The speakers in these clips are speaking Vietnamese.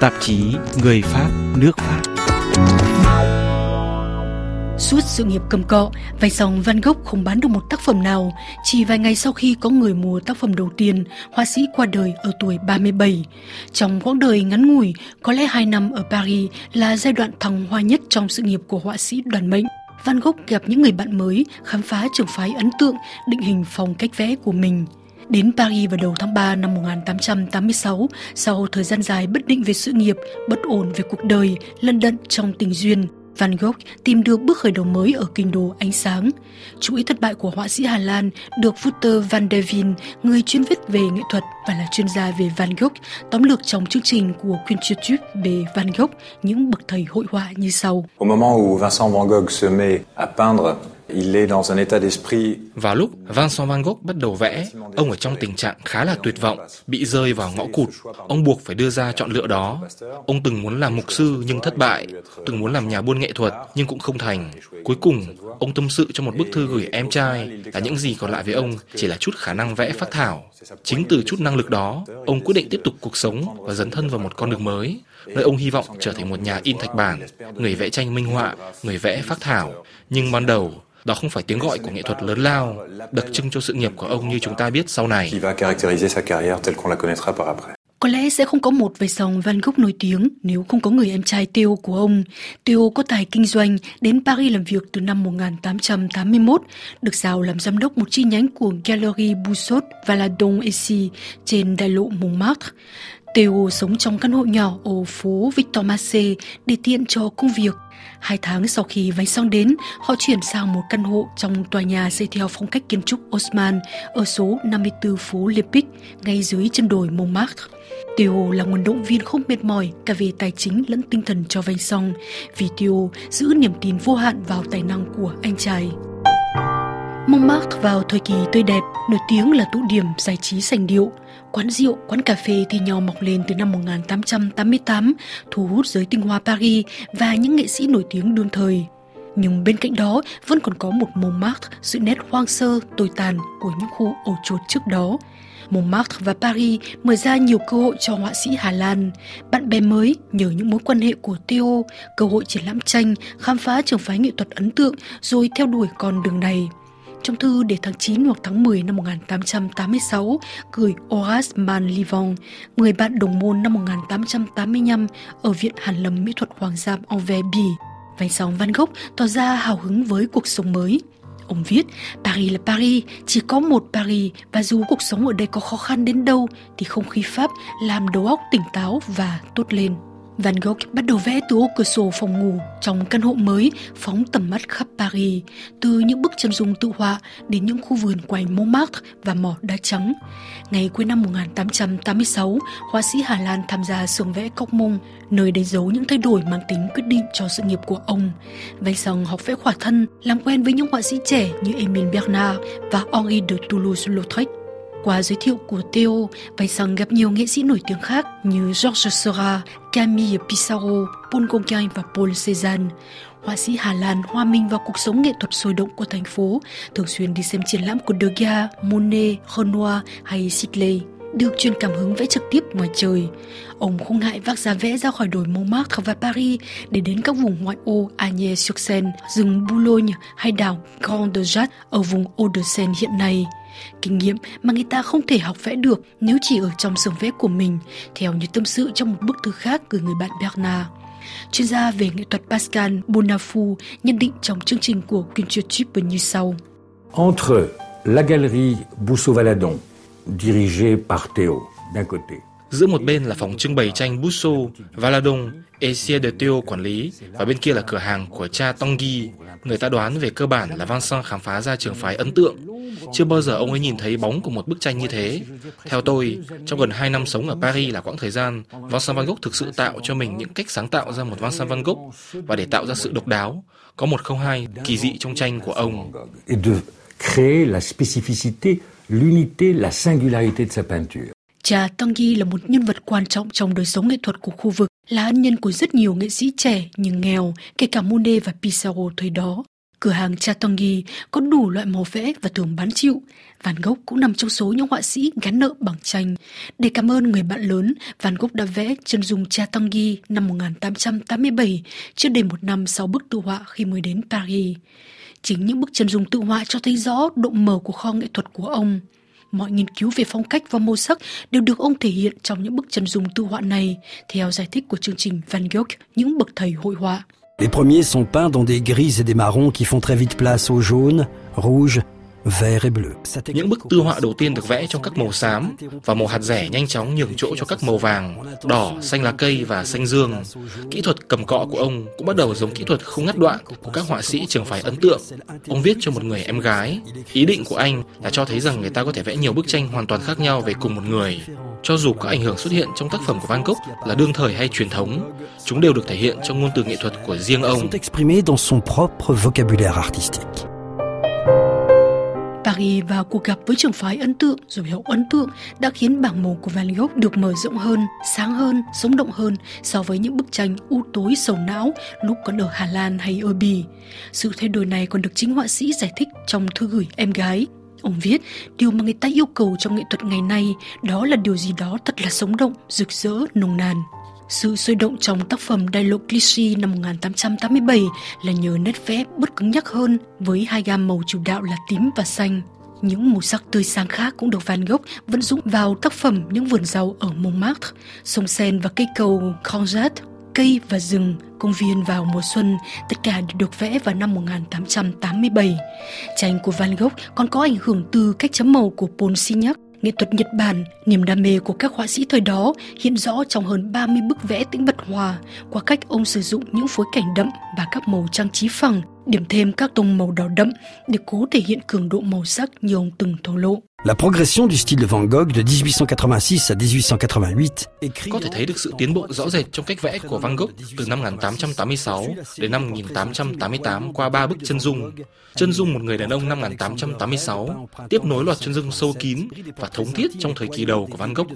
Tạp chí Người Pháp, nước Pháp Suốt sự nghiệp cầm cọ, vài dòng Van Gogh không bán được một tác phẩm nào. Chỉ vài ngày sau khi có người mua tác phẩm đầu tiên, họa sĩ qua đời ở tuổi 37. Trong quãng đời ngắn ngủi, có lẽ hai năm ở Paris là giai đoạn thăng hoa nhất trong sự nghiệp của họa sĩ đoàn mệnh. Van Gogh gặp những người bạn mới, khám phá trường phái ấn tượng, định hình phong cách vẽ của mình. Đến Paris vào đầu tháng 3 năm 1886, sau thời gian dài bất định về sự nghiệp, bất ổn về cuộc đời, lân đận trong tình duyên, Van Gogh tìm được bước khởi đầu mới ở kinh đô ánh sáng. Chuỗi thất bại của họa sĩ Hà Lan được Futter van der Wien, người chuyên viết về nghệ thuật và là chuyên gia về Van Gogh, tóm lược trong chương trình của Quintutude về Van Gogh những bậc thầy hội họa như sau. Au moment où Vincent van Gogh se met à peindre vào lúc Vincent van Gogh bắt đầu vẽ, ông ở trong tình trạng khá là tuyệt vọng, bị rơi vào ngõ cụt. Ông buộc phải đưa ra chọn lựa đó. Ông từng muốn làm mục sư nhưng thất bại, từng muốn làm nhà buôn nghệ thuật nhưng cũng không thành. Cuối cùng, ông tâm sự trong một bức thư gửi em trai là những gì còn lại với ông chỉ là chút khả năng vẽ phát thảo. Chính từ chút năng lực đó, ông quyết định tiếp tục cuộc sống và dấn thân vào một con đường mới, nơi ông hy vọng trở thành một nhà in thạch bản, người vẽ tranh minh họa, người vẽ phác thảo. Nhưng ban đầu, đó không phải tiếng gọi của nghệ thuật lớn lao, đặc trưng cho sự nghiệp của ông như chúng ta biết sau này. Có lẽ sẽ không có một vài dòng Van Gogh nổi tiếng nếu không có người em trai Theo của ông. Theo có tài kinh doanh, đến Paris làm việc từ năm 1881, được giao làm giám đốc một chi nhánh của Galerie Boussot Valadon Essy trên đại lộ Montmartre. Teo sống trong căn hộ nhỏ ở phố Victor Massé để tiện cho công việc. Hai tháng sau khi váy xong đến, họ chuyển sang một căn hộ trong tòa nhà xây theo phong cách kiến trúc Osman ở số 54 phố Lepic, ngay dưới chân đồi Montmartre. Teo là nguồn động viên không mệt mỏi cả về tài chính lẫn tinh thần cho váy xong, vì Teo giữ niềm tin vô hạn vào tài năng của anh trai. Montmartre vào thời kỳ tươi đẹp, nổi tiếng là tụ điểm giải trí sành điệu. Quán rượu, quán cà phê thì nhau mọc lên từ năm 1888, thu hút giới tinh hoa Paris và những nghệ sĩ nổi tiếng đương thời. Nhưng bên cạnh đó vẫn còn có một Montmartre, sự nét hoang sơ, tồi tàn của những khu ổ chuột trước đó. Montmartre và Paris mở ra nhiều cơ hội cho họa sĩ Hà Lan, bạn bè mới nhờ những mối quan hệ của Theo, cơ hội triển lãm tranh, khám phá trường phái nghệ thuật ấn tượng rồi theo đuổi con đường này. Trong thư để tháng 9 hoặc tháng 10 năm 1886 gửi Horace Manlivon, người bạn đồng môn năm 1885 ở Viện Hàn Lâm Mỹ thuật Hoàng gia Anvers Bỉ. Vành sóng Van Gogh tỏ ra hào hứng với cuộc sống mới. Ông viết, Paris là Paris, chỉ có một Paris và dù cuộc sống ở đây có khó khăn đến đâu thì không khí Pháp làm đầu óc tỉnh táo và tốt lên. Van Gogh bắt đầu vẽ từ ô cửa sổ phòng ngủ trong căn hộ mới phóng tầm mắt khắp Paris, từ những bức chân dung tự họa đến những khu vườn quanh Montmartre và mỏ đá trắng. Ngày cuối năm 1886, họa sĩ Hà Lan tham gia xưởng vẽ Cóc Mông, nơi đánh dấu những thay đổi mang tính quyết định cho sự nghiệp của ông. Vay rằng học vẽ khỏa thân, làm quen với những họa sĩ trẻ như Emile Bernard và Henri de Toulouse-Lautrec. Qua giới thiệu của Theo, Vincent gặp nhiều nghệ sĩ nổi tiếng khác như Georges Seurat, Camille Pissarro, Paul Gauguin và Paul Cézanne. Họa sĩ Hà Lan hòa minh vào cuộc sống nghệ thuật sôi động của thành phố, thường xuyên đi xem triển lãm của Degas, Monet, Renoir hay Sisley được truyền cảm hứng vẽ trực tiếp ngoài trời. Ông không ngại vác giá vẽ ra khỏi đồi Montmartre và Paris để đến các vùng ngoại ô Agnes-sur-Seine, rừng Boulogne hay đảo Grand de Jade ở vùng Hauts-de-Seine hiện nay. Kinh nghiệm mà người ta không thể học vẽ được nếu chỉ ở trong xưởng vẽ của mình, theo như tâm sự trong một bức thư khác gửi người bạn Bernard. Chuyên gia về nghệ thuật Pascal Bonafu nhận định trong chương trình của Culture Tube như sau. Entre la galerie Bousseau-Valadon, d'un côté, Giữa một bên là phòng trưng bày tranh Busso, Valadon, Essier de Theo quản lý và bên kia là cửa hàng của cha Tanguy. Người ta đoán về cơ bản là Vincent khám phá ra trường phái ấn tượng. Chưa bao giờ ông ấy nhìn thấy bóng của một bức tranh như thế. Theo tôi, trong gần 2 năm sống ở Paris là quãng thời gian, Vincent van Gogh thực sự tạo cho mình những cách sáng tạo ra một Vincent van Gogh và để tạo ra sự độc đáo, có một không hai kỳ dị trong tranh của ông. Et de créer la spécificité, l'unité, la singularité de sa peinture. Cha Tanguy là một nhân vật quan trọng trong đời sống nghệ thuật của khu vực, là ân nhân của rất nhiều nghệ sĩ trẻ nhưng nghèo, kể cả Monet và Pissarro thời đó. Cửa hàng Chatongi có đủ loại màu vẽ và thường bán chịu. Van Gogh cũng nằm trong số những họa sĩ gắn nợ bằng tranh. Để cảm ơn người bạn lớn, Van Gogh đã vẽ chân dung Chatongi năm 1887, chưa đầy một năm sau bức tự họa khi mới đến Paris. Chính những bức chân dung tự họa cho thấy rõ độ mở của kho nghệ thuật của ông. Mọi nghiên cứu về phong cách và màu sắc đều được ông thể hiện trong những bức chân dung tự họa này, theo giải thích của chương trình Van Gogh, những bậc thầy hội họa. Les premiers sont peints dans des grises et des marrons qui font très vite place au jaune, rouge. Những bức tư họa đầu tiên được vẽ trong các màu xám và màu hạt rẻ nhanh chóng nhường chỗ cho các màu vàng, đỏ, xanh lá cây và xanh dương. Kỹ thuật cầm cọ của ông cũng bắt đầu giống kỹ thuật không ngắt đoạn của các họa sĩ trường phái ấn tượng. Ông viết cho một người em gái. Ý định của anh là cho thấy rằng người ta có thể vẽ nhiều bức tranh hoàn toàn khác nhau về cùng một người. Cho dù các ảnh hưởng xuất hiện trong tác phẩm của Van Gogh là đương thời hay truyền thống, chúng đều được thể hiện trong ngôn từ nghệ thuật của riêng ông. Paris và cuộc gặp với trường phái ấn tượng rồi hậu ấn tượng đã khiến bảng màu của Van Gogh được mở rộng hơn, sáng hơn, sống động hơn so với những bức tranh u tối sầu não lúc còn ở Hà Lan hay ở Bỉ. Sự thay đổi này còn được chính họa sĩ giải thích trong thư gửi em gái. Ông viết, điều mà người ta yêu cầu trong nghệ thuật ngày nay đó là điều gì đó thật là sống động, rực rỡ, nồng nàn. Sự sôi động trong tác phẩm Dialogue Clichy năm 1887 là nhờ nét vẽ bớt cứng nhắc hơn với hai gam màu chủ đạo là tím và xanh. Những màu sắc tươi sáng khác cũng được Van Gogh vận dụng vào tác phẩm Những vườn rau ở Montmartre, sông sen và cây cầu Conjat, cây và rừng, công viên vào mùa xuân, tất cả đều được vẽ vào năm 1887. Tranh của Van Gogh còn có ảnh hưởng từ cách chấm màu của Paul Signac, Nghệ thuật Nhật Bản, niềm đam mê của các họa sĩ thời đó hiện rõ trong hơn 30 bức vẽ tĩnh vật hòa qua cách ông sử dụng những phối cảnh đậm và các màu trang trí phẳng, điểm thêm các tông màu đỏ đậm để cố thể hiện cường độ màu sắc như ông từng thổ lộ. La progression du style de Van Gogh de 1886 à 1888 écrit Có thể thấy được sự tiến bộ rõ rệt trong cách vẽ của Van Gogh từ năm 1886 đến năm 1888 qua ba bức chân dung. Chân dung một người đàn ông năm 1886 tiếp nối loạt chân dung sâu kín và thống thiết trong thời kỳ đầu của Van Gogh.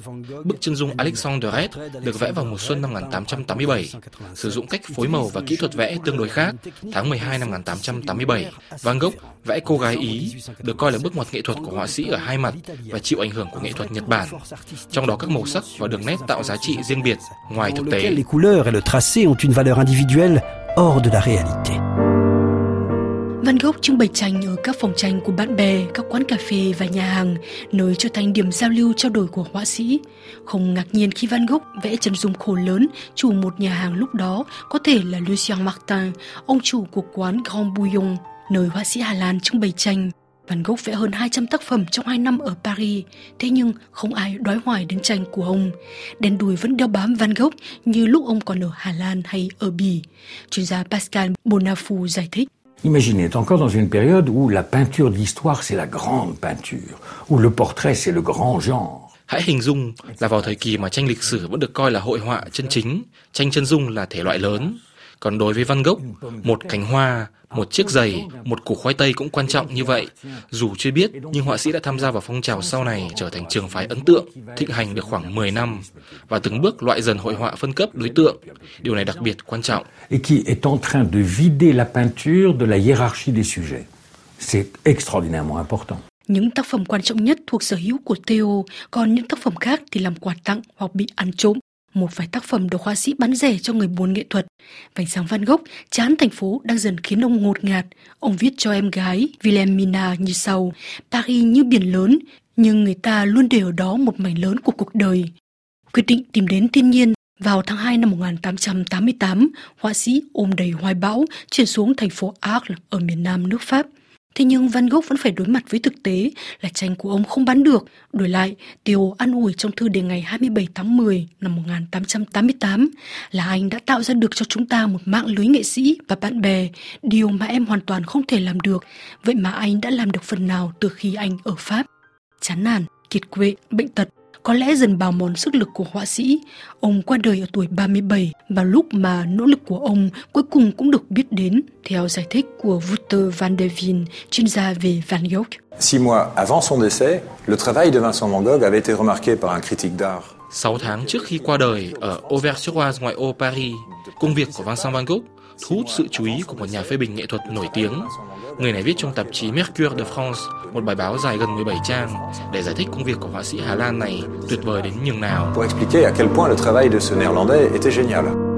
Bức chân dung Alexandre Red được vẽ vào mùa xuân năm 1887, sử dụng cách phối màu và kỹ thuật vẽ tương đối khác. Tháng 12 năm 1887, Van Gogh vẽ cô gái Ý được coi là bước ngoặt nghệ thuật của họa sĩ ở hai mặt và chịu ảnh hưởng của nghệ thuật Nhật Bản. Trong đó các màu sắc và đường nét tạo giá trị riêng biệt ngoài thực tế. les couleurs et le tracé ont une valeur individuelle hors de la réalité. Van Gogh trưng bày tranh ở các phòng tranh của bạn bè, các quán cà phê và nhà hàng, nơi trở thành điểm giao lưu trao đổi của họa sĩ. Không ngạc nhiên khi Van Gogh vẽ chân dung khổ lớn, chủ một nhà hàng lúc đó có thể là Lucien Martin, ông chủ của quán Grand Bouillon, nơi họa sĩ Hà Lan trưng bày tranh. Van Gogh vẽ hơn 200 tác phẩm trong 2 năm ở Paris, thế nhưng không ai đói hoài đến tranh của ông. Đèn đùi vẫn đeo bám Van Gogh như lúc ông còn ở Hà Lan hay ở Bỉ. Chuyên gia Pascal Bonafu giải thích. Imaginez, encore dans une période où la peinture d'histoire, c'est la grande peinture, où le portrait, c'est le grand genre. Hãy hình dung là vào thời kỳ mà tranh lịch sử vẫn được coi là hội họa chân chính, tranh chân dung là thể loại lớn. Còn đối với Van Gogh, một cành hoa, một chiếc giày, một củ khoai tây cũng quan trọng như vậy. Dù chưa biết, nhưng họa sĩ đã tham gia vào phong trào sau này trở thành trường phái ấn tượng, thịnh hành được khoảng 10 năm và từng bước loại dần hội họa phân cấp đối tượng. Điều này đặc biệt quan trọng. Et qui est en train de vider la peinture de la hiérarchie des sujets. C'est extraordinairement important. Những tác phẩm quan trọng nhất thuộc sở hữu của Theo, còn những tác phẩm khác thì làm quà tặng hoặc bị ăn trộm. Một vài tác phẩm được họa sĩ bán rẻ cho người buôn nghệ thuật. Vành sáng Van Gogh chán thành phố đang dần khiến ông ngột ngạt. Ông viết cho em gái Wilhelmina như sau: Paris như biển lớn, nhưng người ta luôn để ở đó một mảnh lớn của cuộc đời. Quyết định tìm đến thiên nhiên vào tháng 2 năm 1888, họa sĩ ôm đầy hoài bão chuyển xuống thành phố Arles ở miền nam nước Pháp. Thế nhưng Van Gogh vẫn phải đối mặt với thực tế là tranh của ông không bán được. Đổi lại, tiêu an ủi trong thư đề ngày 27 tháng 10 năm 1888 là anh đã tạo ra được cho chúng ta một mạng lưới nghệ sĩ và bạn bè, điều mà em hoàn toàn không thể làm được. Vậy mà anh đã làm được phần nào từ khi anh ở Pháp. Chán nản, kiệt quệ, bệnh tật có lẽ dần bào mòn sức lực của họa sĩ. Ông qua đời ở tuổi 37 vào lúc mà nỗ lực của ông cuối cùng cũng được biết đến, theo giải thích của Wouter van der Veen, chuyên gia về Van Gogh. Six mois avant son décès, le travail de Vincent Van Gogh avait été remarqué par un critique d'art. Sáu tháng trước khi qua đời ở Auvers-sur-Oise ngoại ô Paris, công việc của Vincent Van Gogh thu hút sự chú ý của một nhà phê bình nghệ thuật nổi tiếng. Người này viết trong tạp chí Mercure de France, một bài báo dài gần 17 trang, để giải thích công việc của họa sĩ Hà Lan này tuyệt vời đến nhường nào. Pour expliquer à quel point le travail de ce néerlandais était génial.